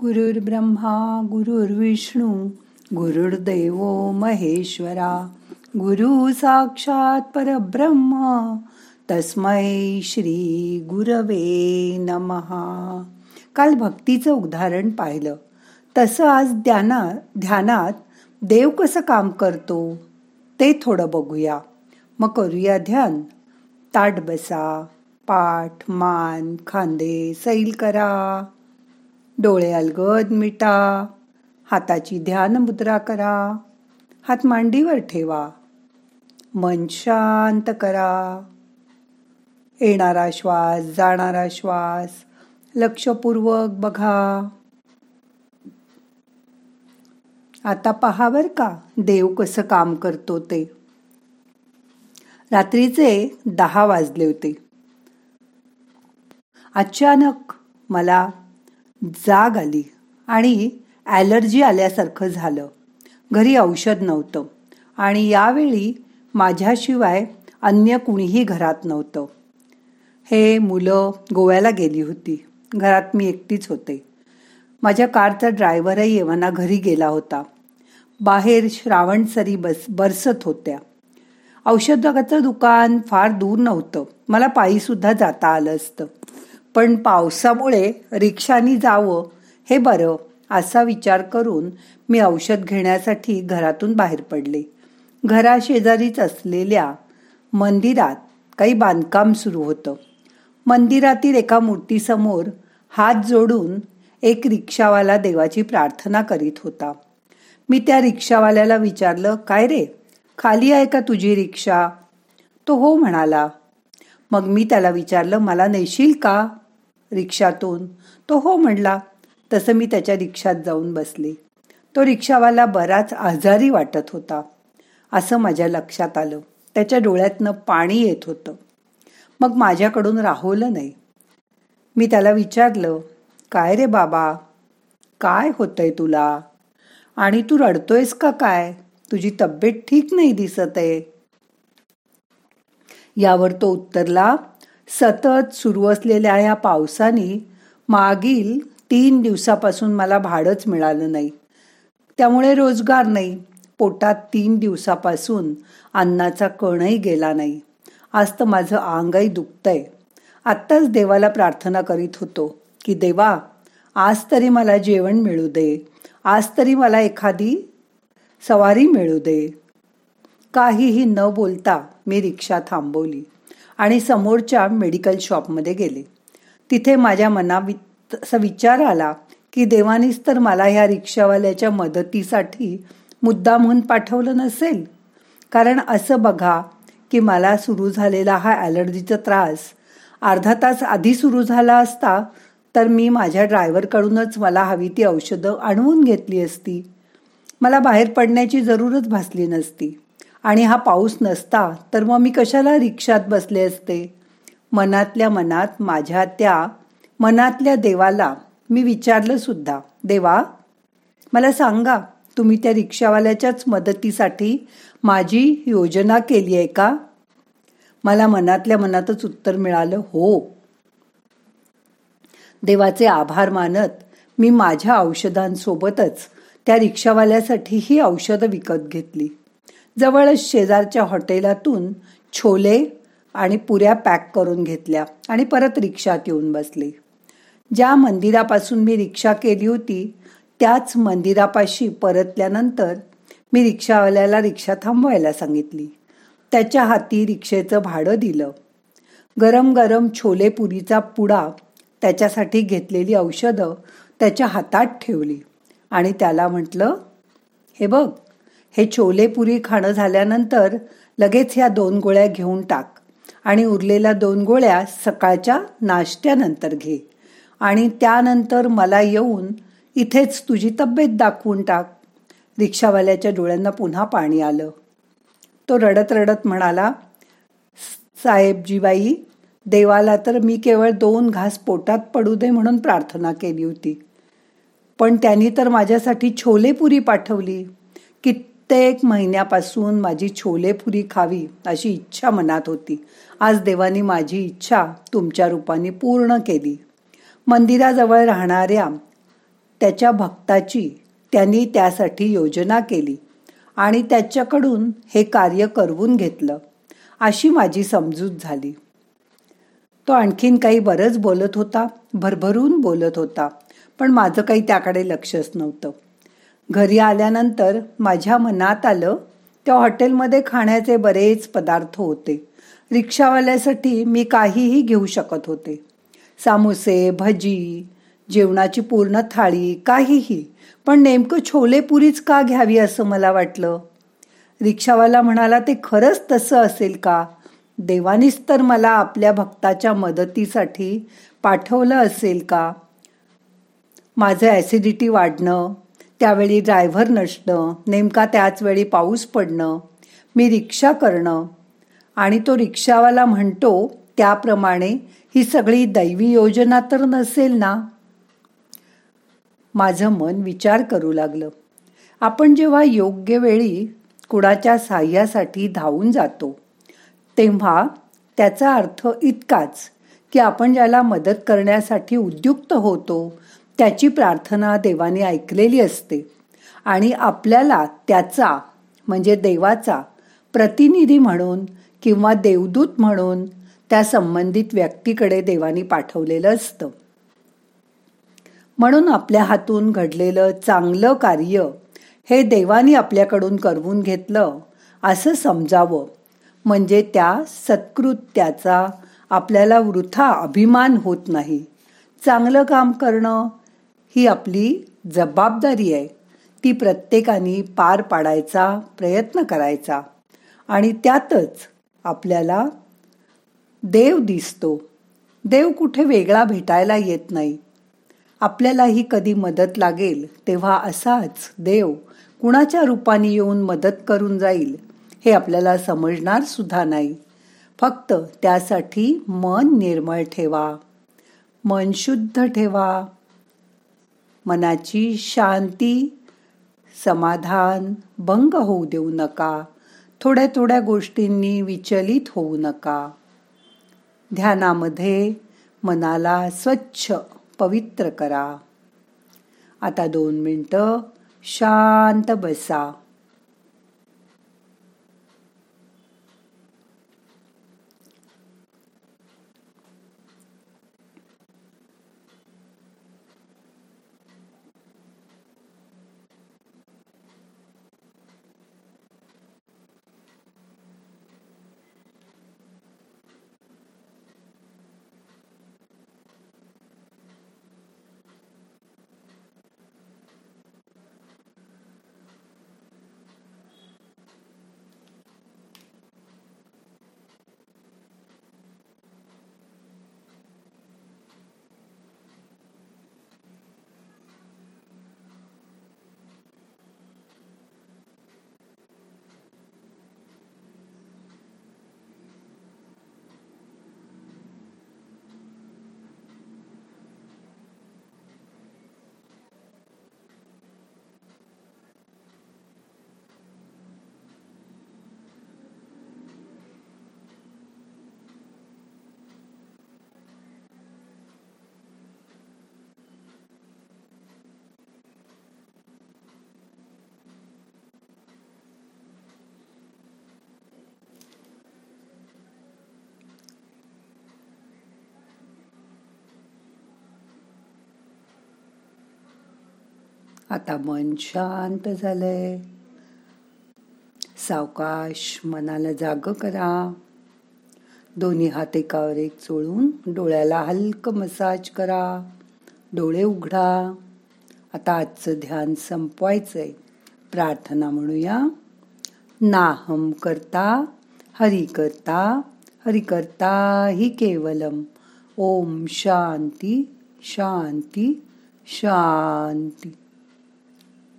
गुरुर्ब्रह्मा गुरुर्विष्णू गुरुर्देव महेश्वरा गुरु साक्षात परब्रह्म तस्मै श्री गुरवे नमहा काल भक्तीचं उदाहरण पाहिलं. तसं आज ध्याना ध्यानात देव कसं काम करतो ते थोडं बघूया. मग करूया ध्यान. ताट बसा पाठ मान खांदे सैल करा. डोळे अलगद मिटा. हाताची ध्यान मुद्रा करा. हात मांडीवर ठेवा. मन शांत करा. येणारा श्वास जाणारा श्वास लक्षपूर्वक बघा. आता पहावर का देव कसं काम करतो ते. रात्रीचे दहा वाजले होते. अचानक मला जाग आली आणि ॲलर्जी आल्यासारखं झालं. घरी औषध नव्हतं आणि यावेळी माझ्याशिवाय अन्य कुणीही घरात नव्हतं. हे मुलं गोव्याला गेली होती. घरात मी एकटीच होते. माझ्या कारचा ड्रायव्हरही येवाना घरी गेला होता. बाहेर श्रावणसरी बस बरसत होत्या. औषधाचं दुकान फार दूर नव्हतं. मला पायीसुद्धा जाता आलं असतं. पण पावसामुळे रिक्षानी जावं हे बरं असा विचार करून मी औषध घेण्यासाठी घरातून बाहेर पडले. घराशेजारीच असलेल्या मंदिरात काही बांधकाम सुरू होतं. मंदिरातील एका मूर्तीसमोर हात जोडून एक रिक्षावाला देवाची प्रार्थना करीत होता. मी त्या रिक्षावाल्याला विचारलं काय रे? खाली आहे का तुझी रिक्षा? तो हो म्हणाला. मग मी त्याला विचारलं मला नेशील का? रिक्षातून. तो हो म्हणला तसं मी त्याच्या रिक्षात जाऊन बसले. तो रिक्षावाला बराच आजारी वाटत होता. असं माझ्या लक्षात आलं. त्याच्या डोळ्यातनं पाणी येत होतं. मग माझ्याकडून राहवलं नाही. मी त्याला विचारलं काय रे बाबा? काय होतंय तुला? आणि तू रडतोयस का काय? तुझी तब्येत ठीक नाही दिसत आहे यावर तो उत्तरला सतत सुरू असलेल्या या पावसाने मागील तीन दिवसापासून मला भाडंच मिळालं नाही. त्यामुळे रोजगार नाही. पोटात तीन दिवसापासून अन्नाचा कणही गेला नाही. आज तर माझं अंगही दुखतंय. आत्ताच देवाला प्रार्थना करीत होतो की देवा आज तरी मला जेवण मिळू दे. आज तरी मला एखादी सवारी मिळू दे. काहीही न बोलता मी रिक्षा थांबवली. आणि समोरच्या मेडिकल शॉपमध्ये गेले. तिथे माझ्या मनात असा विचार आला की देवानीच तर मला ह्या रिक्षावाल्याच्या मदतीसाठी मुद्दा म्हणून पाठवलं नसेल. कारण असं बघा की मला सुरू झालेला हा ॲलर्जीचा त्रास अर्धा तास आधी सुरू झाला असता तर मी माझ्या ड्रायव्हरकडूनच मला हवी ती औषधं आणवून घेतली असती. मला बाहेर पडण्याची जरूरच भासली नसती. आणि हा पाऊस नसता तर मग मी कशाला रिक्षात बसले असते? मनातल्या मनात माझ्या त्या मनातल्या देवाला मी विचारलं सुद्धा देवा मला सांगा तुम्ही त्या रिक्षावाल्याच्याच मदतीसाठी माझी योजना केली आहे का? मला मनातल्या मनातच उत्तर मिळालं हो. देवाचे आभार मानत मी माझ्या औषधांसोबतच त्या रिक्षावाल्यासाठी ही औषधं विकत घेतली. जवळच शेजारच्या हॉटेलातून छोले आणि पुऱ्या पॅक करून घेतल्या आणि परत रिक्षात येऊन बसले. ज्या मंदिरापासून मी रिक्षा केली होती त्याच मंदिरापाशी परतल्यानंतर मी रिक्षावाल्याला रिक्षा थांबवायला सांगितली. त्याच्या हाती रिक्षेचं भाडं दिलं. गरम गरम छोले पुरीचा पुडा त्याच्यासाठी घेतलेली औषधं त्याच्या हातात ठेवली आणि त्याला म्हटलं हे बघ हे छोलेपुरी खाणं झाल्यानंतर लगेच ह्या दोन गोळ्या घेऊन टाक आणि उरलेल्या दोन गोळ्या सकाळच्या नाश्त्यानंतर घे. आणि त्यानंतर मला येऊन इथेच तुझी तब्येत दाखवून टाक. रिक्षावाल्याच्या डोळ्यांना पुन्हा पाणी आलं. तो रडत रडत म्हणाला साहेबजीबाई देवाला तर मी केवळ दोन घास पोटात पडू दे म्हणून प्रार्थना केली होती. पण त्यांनी तर माझ्यासाठी छोलेपुरी पाठवली. की प्रत्येक महिन्यापासून माझी छोलेपुरी खावी अशी इच्छा मनात होती. आज देवानी माझी इच्छा तुमच्या रूपाने पूर्ण केली. मंदिराजवळ राहणाऱ्या त्याच्या भक्ताची त्यांनी त्यासाठी योजना केली आणि त्याच्याकडून हे कार्य करवून घेतलं अशी माझी समजूत झाली. तो आणखीन काही बरंच बोलत होता भरभरून बोलत होता पण माझं काही त्याकडे लक्षच नव्हतं. घरी आल्यानंतर माझ्या मनात आलं त्या हॉटेलमध्ये खाण्याचे बरेच पदार्थ होते. रिक्षावाल्यासाठी मी काहीही घेऊ शकत होते. सामोसे भजी जेवणाची पूर्ण थाळी काहीही. पण नेमकं छोलेपुरीच का घ्यावी असं मला वाटलं? रिक्षावाला म्हणाला ते खरंच तसं असेल का? देवानीच तर मला आपल्या भक्ताच्या मदतीसाठी पाठवलं असेल का? माझं ॲसिडिटी वाढणं त्यावेळी ड्रायव्हर नसणं नेमका त्याच वेळी पाऊस पडणं मी रिक्षा करणं. आणि तो रिक्षावाला म्हणतो त्याप्रमाणे ही सगळी दैवी योजना तर नसेल ना? माझं मन विचार करू लागलं. आपण जेव्हा योग्य वेळी कुणाच्या साह्यासाठी धावून जातो तेव्हा त्याचा अर्थ इतकाच की आपण ज्याला मदत करण्यासाठी उद्युक्त होतो त्याची प्रार्थना देवाने ऐकलेली असते. आणि आपल्याला त्याचा म्हणजे देवाचा प्रतिनिधी म्हणून किंवा देवदूत म्हणून त्या संबंधित व्यक्तीकडे देवानी पाठवलेलं असतं. म्हणून आपल्या हातून घडलेलं चांगलं कार्य हे देवानी आपल्याकडून करवून घेतलं असं समजावं. म्हणजे त्या सत्कृत्याचा आपल्याला वृथा अभिमान होत नाही. चांगलं काम करणं ही आपली जबाबदारी आहे. ती प्रत्येकाने पार पाडायचा प्रयत्न करायचा. आणि त्यातच आपल्याला देव दिसतो. देव कुठे वेगळा भेटायला येत नाही. आपल्यालाही कधी मदत लागेल तेव्हा असाच देव कुणाच्या रूपाने येऊन मदत करून जाईल हे आपल्याला समजणार सुद्धा नाही. फक्त त्यासाठी मन निर्मळ ठेवा. मन शुद्ध ठेवा. मनाची शांती समाधान भंग होऊ देऊ नका. थोड्या थोड्या गोष्टींनी विचलित होऊ नका. ध्यानामध्ये मनाला स्वच्छ पवित्र करा. आता दोन मिनटं शांत बसा. आता मन शांत झालंय. सावकाश मनाला जाग करा. दोन्ही हात एकावर एक चोळून डोळ्याला हलकं मसाज करा. डोळे उघडा. आता आजचं ध्यान संपवायचंय. प्रार्थना म्हणूया. नाहम करता हरि करता हरि करता हि केवलम. ओम शांती शांती शांती.